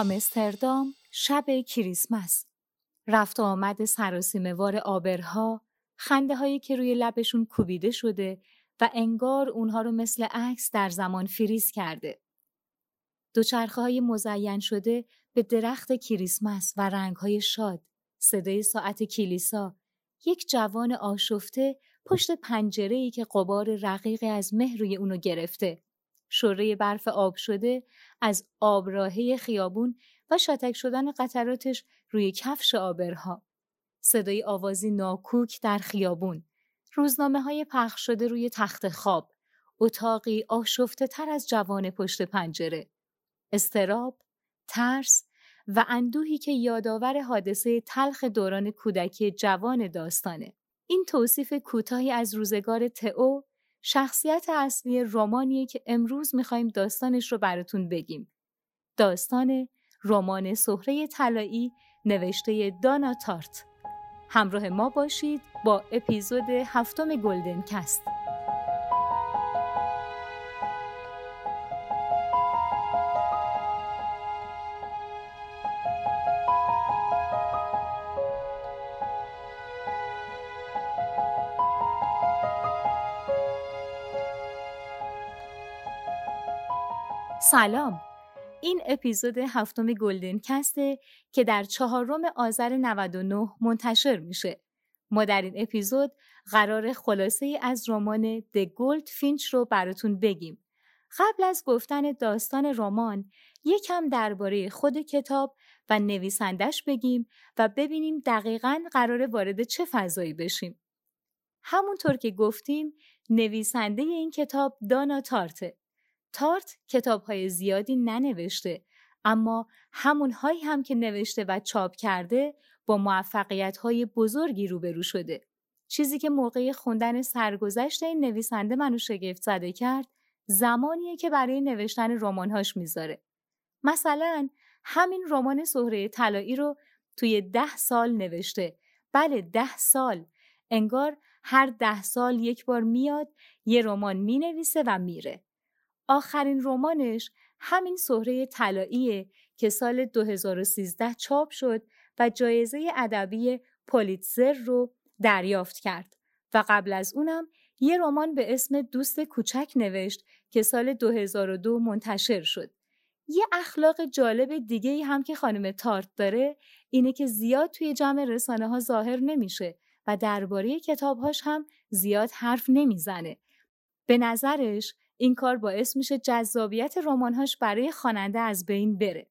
آمستردام شب کریسمس رفت و آمد سراسیموار آبرها خنده هایی که روی لبشون کوبیده شده و انگار اونها رو مثل عکس در زمان فریز کرده. دوچرخه های مزین شده به درخت کریسمس و رنگ های شاد، صدای ساعت کلیسا، یک جوان آشفته پشت پنجره ای که قبار رقیقی از مه روی اونو گرفته. شوره برف آب شده از آبراهه خیابون و شاتک شدن قطراتش روی کفش آبرها. صدای آوازی ناکوک در خیابون. روزنامه های پخش شده روی تخت خواب. اتاقی آشفته تر از جوان پشت پنجره. استراب، ترس و اندوهی که یادآور حادثه تلخ دوران کودکی جوان داستانه. این توصیف کوتاهی از روزگار تئو شخصیت اصلی رمانیه که امروز می‌خوایم داستانش رو براتون بگیم. داستان رمان سهره طلایی نوشته دانا تارت. همراه ما باشید با اپیزود هفتم گلدن کست. سلام این اپیزود هفتم گلدن کسته که در چهارم آذر 99 منتشر میشه. ما در این اپیزود قرار خلاصه ای از رمان د گولد فینچ رو براتون بگیم. قبل از گفتن داستان رمان یکم درباره خود کتاب و نویسندش بگیم و ببینیم دقیقا قرار وارد چه فضایی بشیم. همونطور که گفتیم نویسنده این کتاب دانا تارته تارت کتابهای زیادی ننوشته اما همونهایی هم که نوشته و چاپ کرده با موفقیت های بزرگی روبرو شده. چیزی که موقع خوندن سرگذشت این نویسنده منو شگفت زده کرد زمانیه که برای نوشتن رمانهاش می‌ذاره. مثلا همین رمان سهره طلایی رو توی ده سال نوشته. بله ده سال. انگار هر ده سال یک بار میاد یه رمان می‌نویسه و میره. آخرین رمانش همین سهره طلاییه که سال 2013 چاپ شد و جایزه ادبی پولیتزر رو دریافت کرد و قبل از اونم یه رمان به اسم دوست کوچک نوشت که سال 2002 منتشر شد. یه اخلاق جالب دیگه هم که خانم تارت داره اینه که زیاد توی جمع رسانه ها ظاهر نمیشه و درباره کتابهاش هم زیاد حرف نمی‌زنه. به نظرش این کار باعث میشه جذابیت رمانهاش برای خواننده از بین بره.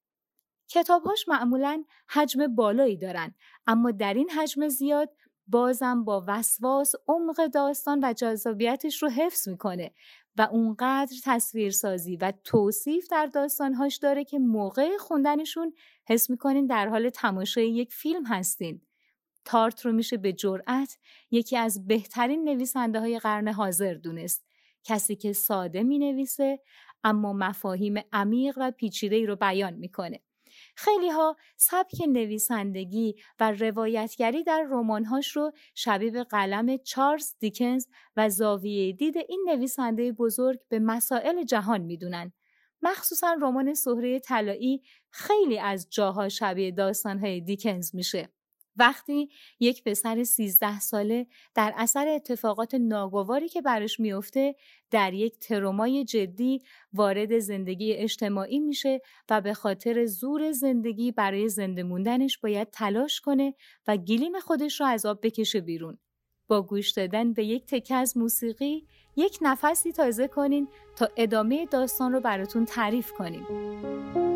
کتابهاش معمولا حجم بالایی دارن اما در این حجم زیاد بازم با وسواس عمق داستان و جذابیتش رو حفظ می‌کنه و اونقدر تصویرسازی و توصیف در داستانهاش داره که موقع خوندنشون حس می‌کنین در حال تماشای یک فیلم هستین. تارت رو میشه به جرأت یکی از بهترین نویسنده های قرن حاضر دونست کسی که ساده می نویسه اما مفاهیم عمیق و پیچیده رو بیان می‌کنه. خیلی ها سبک نویسندگی و روایتگری در رمانهاش رو شبیه به قلم چارلز دیکنز و زاویه دید این نویسنده بزرگ به مسائل جهان می‌دونن. مخصوصا رمان سهره طلایی خیلی از جاها شبیه داستانهای دیکنز میشه. وقتی یک پسر 13 ساله در اثر اتفاقات ناگواری که برش میفته در یک ترومای جدی وارد زندگی اجتماعی میشه و به خاطر زور زندگی برای زنده موندنش باید تلاش کنه و گلیم خودش رو از آب بکشه بیرون. با گوش دادن به یک تکه از موسیقی یک نفسی تازه کنین تا ادامه داستان رو براتون تعریف کنیم.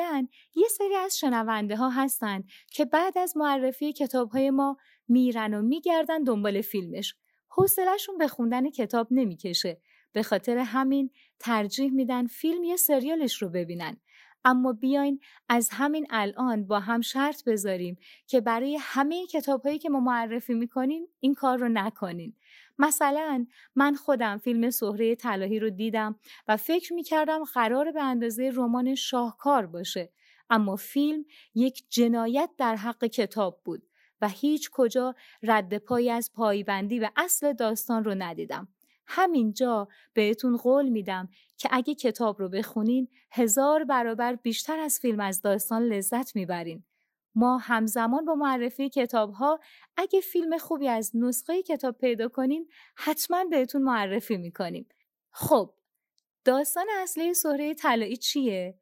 معمولا یه سری از شنونده ها هستن که بعد از معرفی کتاب های ما میرن و میگردن دنبال فیلمش. حوصلهشون به خوندن کتاب نمی‌کشه. به خاطر همین ترجیح میدن فیلم یا سریالش رو ببینن. اما بیاین از همین الان با هم شرط بذاریم که برای همه کتاب هایی که ما معرفی می‌کنیم این کار رو نکنین. مثلا من خودم فیلم سهره طلاهی رو دیدم و فکر می‌کردم قرار به اندازه رمان شاهکار باشه اما فیلم یک جنایت در حق کتاب بود و هیچ کجا رد پای از پایبندی و اصل داستان رو ندیدم. همینجا بهتون قول میدم که اگه کتاب رو بخونین هزار برابر بیشتر از فیلم از داستان لذت می‌برین. ما همزمان با معرفی کتاب ها اگه فیلم خوبی از نسخه کتاب پیدا کنیم حتما بهتون معرفی می‌کنیم. خب داستان اصلی سهره طلایی چیه؟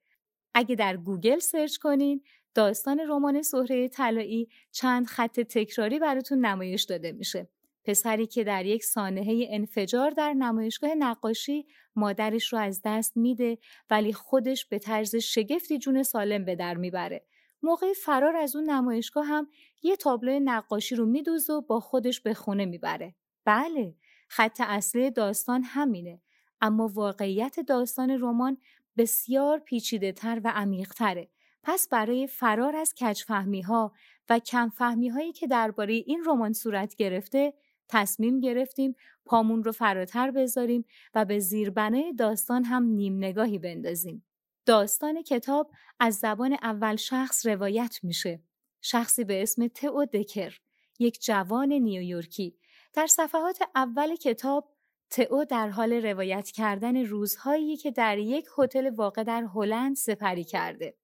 اگه در گوگل search کنین داستان رمان سهره طلایی چند خط تکراری براتون نمایش داده میشه. پسری که در یک سانحه انفجار در نمایشگاه نقاشی مادرش رو از دست میده ولی خودش به طرز شگفتی جون سالم به در می‌بره. موقع فرار از اون نمایشگاه هم یه تابلو نقاشی رو میدوز و با خودش به خونه می‌بره. بله، خط اصلی داستان همینه. اما واقعیت داستان رمان بسیار پیچیده تر و عمیق تره. پس برای فرار از کجفهمی ها و کمفهمی هایی که درباره این رمان صورت گرفته تصمیم گرفتیم پامون رو فراتر بذاریم و به زیربنای داستان هم نیم نگاهی بندازیم. داستان کتاب از زبان اول شخص روایت میشه. شخصی به اسم تئو دکر، یک جوان نیویورکی. در صفحات اول کتاب تئو در حال روایت کردن روزهایی که در یک هتل واقع در هلند سپری کرده.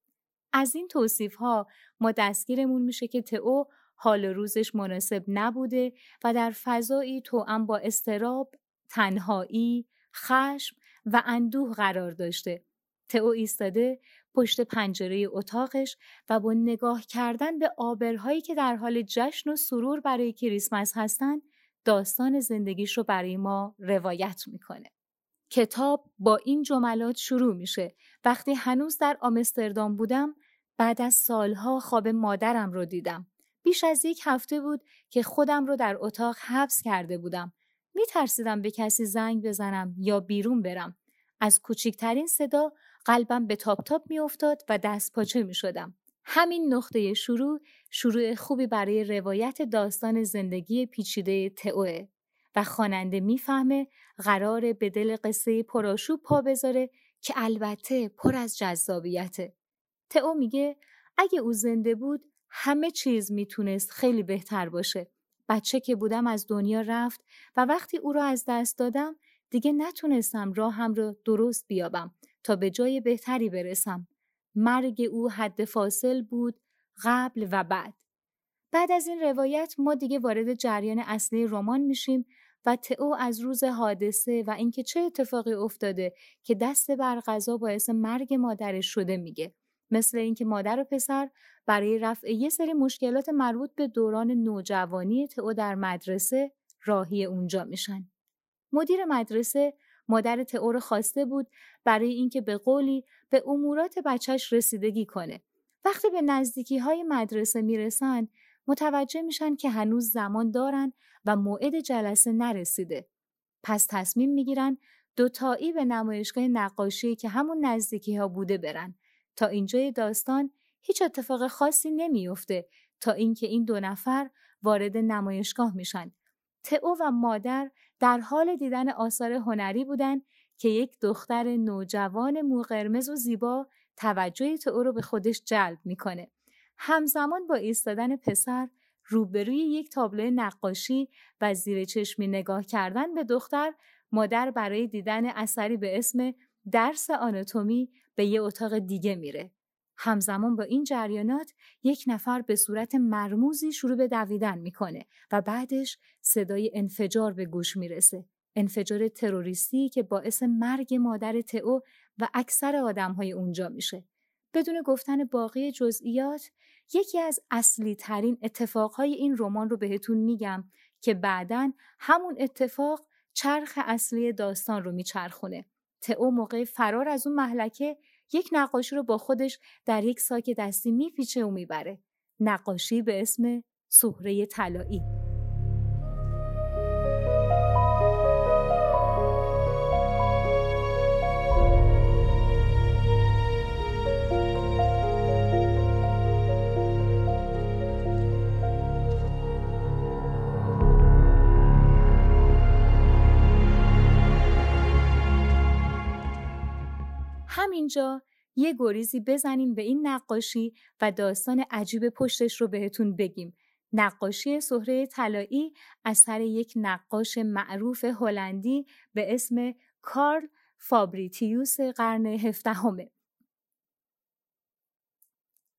از این توصیف ها ما دستگیرمون میشه که تئو حال روزش مناسب نبوده و در فضایی توأم با استراب، تنهایی، خشم و اندوه قرار داشته. تئو ایستاده پشت پنجره اتاقش و با نگاه کردن به آبرهایی که در حال جشن و سرور برای کریسمس هستند داستان زندگیش رو برای ما روایت می‌کنه. کتاب با این جملات شروع میشه. وقتی هنوز در آمستردام بودم بعد از سالها خواب مادرم رو دیدم. بیش از یک هفته بود که خودم رو در اتاق حبس کرده بودم. می ترسیدم به کسی زنگ بزنم یا بیرون برم. از کوچکترین صدا قلبم به تاپ تاپ می افتاد و دست پاچه می شدم. همین نقطه شروع شروع خوبی برای روایت داستان زندگی پیچیده تئوه و خواننده می‌فهمه قرار به دل قصه پراشوب پا بذاره که البته پر از جذابیته. تئو میگه اگه او زنده بود همه چیز می‌تونست خیلی بهتر باشه. بچه که بودم از دنیا رفت و وقتی او را از دست دادم دیگه نتونستم راهم را درست بیابم تا به جای بهتری برسم. مرگ او حد فاصل بود قبل و بعد. بعد از این روایت ما دیگه وارد جریان اصلی رمان میشیم و تئو از روز حادثه و اینکه چه اتفاقی افتاده که دست بر غذا باعث مرگ مادرش شده میگه. مثل اینکه مادر و پسر برای رفع یه سری مشکلات مربوط به دوران نوجوانی تئو در مدرسه راهی اونجا میشن. مدیر مدرسه مادر تئو خواسته بود برای اینکه به قولی به امورات بچهش رسیدگی کنه. وقتی به نزدیکی های مدرسه می‌رسن متوجه میشن که هنوز زمان دارن و موعد جلسه نرسیده. پس تصمیم می‌گیرن دوتایی به نمایشگاه نقاشی که همون نزدیکی ها بوده برن تا اینجای داستان هیچ اتفاق خاصی نمیافته تا اینکه این دو نفر وارد نمایشگاه میشن. تئو و مادر در حال دیدن آثار هنری بودند که یک دختر نوجوان مو قرمز و زیبا توجه تئو رو به خودش جلب می‌کنه. همزمان با ایستادن پسر روبروی یک تابلو نقاشی و زیر چشمی نگاه کردن به دختر مادر برای دیدن اثری به اسم درس آناتومی به یه اتاق دیگه میره. همزمان با این جریانات یک نفر به صورت مرموزی شروع به دویدن می‌کنه و بعدش صدای انفجار به گوش می‌رسه. انفجار تروریستی که باعث مرگ مادر تئو و اکثر آدمهای اونجا میشه. بدون گفتن باقی جزئیات یکی از اصلی ترین اتفاقهای این رمان رو بهتون میگم که بعدا همون اتفاق چرخ اصلی داستان رو میچرخونه. تئو موقع فرار از اون محلکه یک نقاشی رو با خودش در یک ساک دستی میپیچه و می‌بره. نقاشی به اسم سهره طلایی. همینجا یه گریزی بزنیم به این نقاشی و داستان عجیب پشتش رو بهتون بگیم. نقاشی سهره طلایی اثر یک نقاش معروف هلندی به اسم کارل فابریتیوس قرن هفدهمه.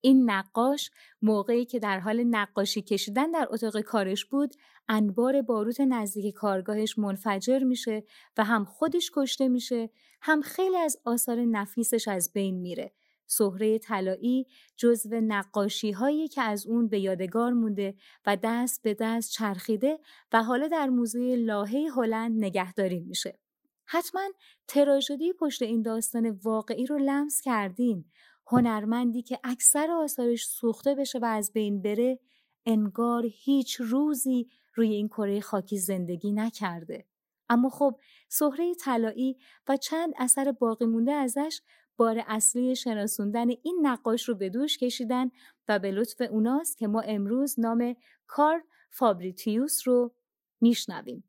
این نقاش موقعی که در حال نقاشی کشیدن در اتاق کارش بود انبار باروت نزدیک کارگاهش منفجر میشه و هم خودش کشته میشه هم خیلی از آثار نفیسش از بین میره سهره طلایی جزو نقاشی هایی که از اون به یادگار مونده و دست به دست چرخیده و حالا در موزه لاهه هلند نگهداری میشه. حتما تراژدی پشت این داستان واقعی رو لمس کردین هنرمندی که اکثر آثارش سوخته بشه و از بین بره انگار هیچ روزی روی این کره خاکی زندگی نکرده. اما خب سهره طلایی و چند اثر باقی مونده ازش بار اصلی شناسوندن این نقاش رو به دوش کشیدن و به لطف اوناست که ما امروز نام کارل فابریتیوس رو میشنویم.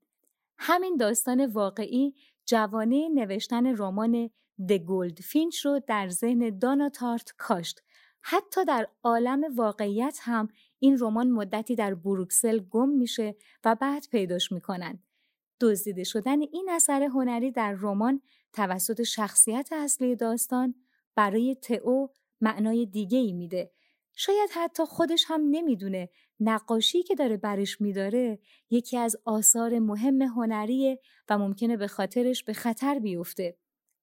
همین داستان واقعی جوانه نوشتن رمان The Goldfinch رو در ذهن دانا تارت کاشت. حتی در عالم واقعیت هم این رمان مدتی در بروکسل گم میشه و بعد پیداش می‌کنن. دزدیده شدن این اثر هنری در رمان توسط شخصیت اصلی داستان برای تئو معنای دیگه ای میده. شاید حتی خودش هم نمی‌دونه نقاشی که داره برش میداره یکی از آثار مهم هنریه و ممکنه به خاطرش به خطر بیفته.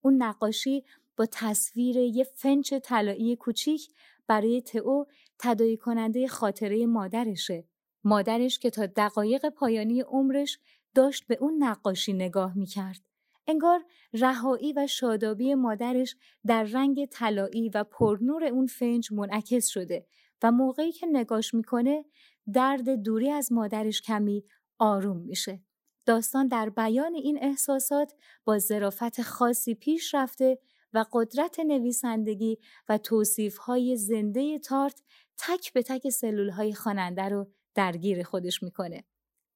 اون نقاشی با تصویر یه فنچ طلایی کوچیک برای تئو تدایی کننده خاطره مادرشه. مادرش که تا دقایق پایانی عمرش داشت به اون نقاشی نگاه می‌کرد. انگار رهایی و شادابی مادرش در رنگ طلایی و پرنور اون فنج منعکس شده و موقعی که نگاش می‌کنه درد دوری از مادرش کمی آروم میشه. داستان در بیان این احساسات با ظرافت خاصی پیش رفته و قدرت نویسندگی و توصیفهای زنده تارت تک به تک سلول های خواننده رو درگیر خودش می‌کنه.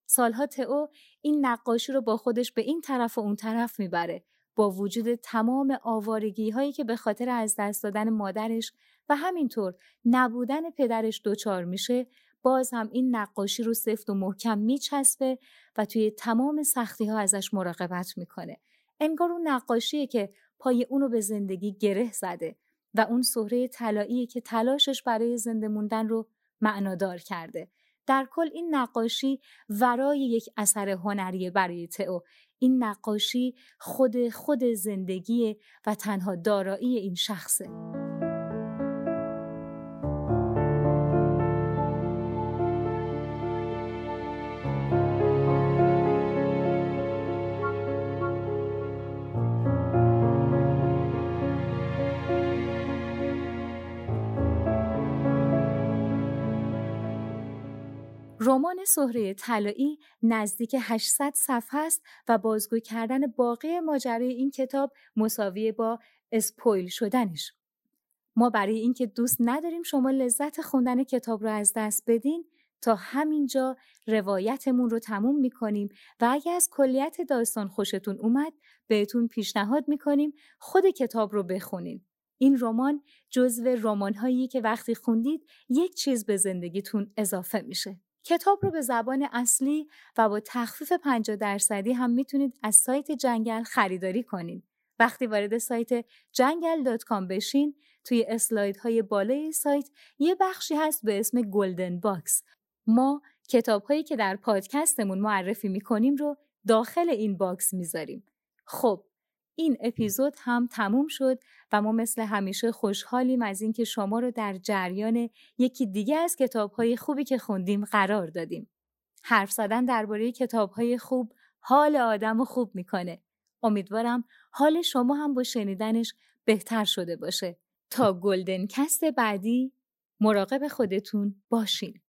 سالها تئو این نقاشی رو با خودش به این طرف و اون طرف می‌بره با وجود تمام آوارگی هایی که به خاطر از دست دادن مادرش و همینطور نبودن پدرش دچار میشه باز هم این نقاشی رو سفت و محکم میچسبه و توی تمام سختی ها ازش مراقبت می‌کنه. انگار اون نقاشیه که پای اونو به زندگی گره زده و اون سهره طلایی که تلاشش برای زنده موندن رو معنادار کرده. در کل این نقاشی ورای یک اثر هنری برای تئو این نقاشی خود خود زندگی و تنها دارایی این شخصه. رمان سهره طلایی نزدیک 800 صفحه است و بازگو کردن باقی ماجرای این کتاب مساوی با اسپویل شدنش. ما برای اینکه دوست نداریم شما لذت خوندن کتاب رو از دست بدین تا همینجا روایتمون رو تموم می‌کنیم و اگه از کلیت داستان خوشتون اومد بهتون پیشنهاد می‌کنیم خود کتاب رو بخونین. این رمان جزو رمان هایی که وقتی خوندید یک چیز به زندگیتون اضافه میشه. کتاب رو به زبان اصلی و با تخفیف 50 درصدی هم می‌تونید از سایت جنگل خریداری کنید. وقتی وارد سایت جنگل.com بشین توی اسلایدهای بالای سایت یه بخشی هست به اسم Golden Box. ما کتاب هایی که در پادکستمون معرفی می‌کنیم رو داخل این box می‌ذاریم. خب این اپیزود هم تموم شد و ما مثل همیشه خوشحالیم از اینکه شما رو در جریان یکی دیگه از کتابهای خوبی که خوندیم قرار دادیم. حرف زدن درباره کتابهای خوب حال آدم رو خوب می‌کنه. امیدوارم حال شما هم با شنیدنش بهتر شده باشه تا گلدن کست بعدی مراقب خودتون باشین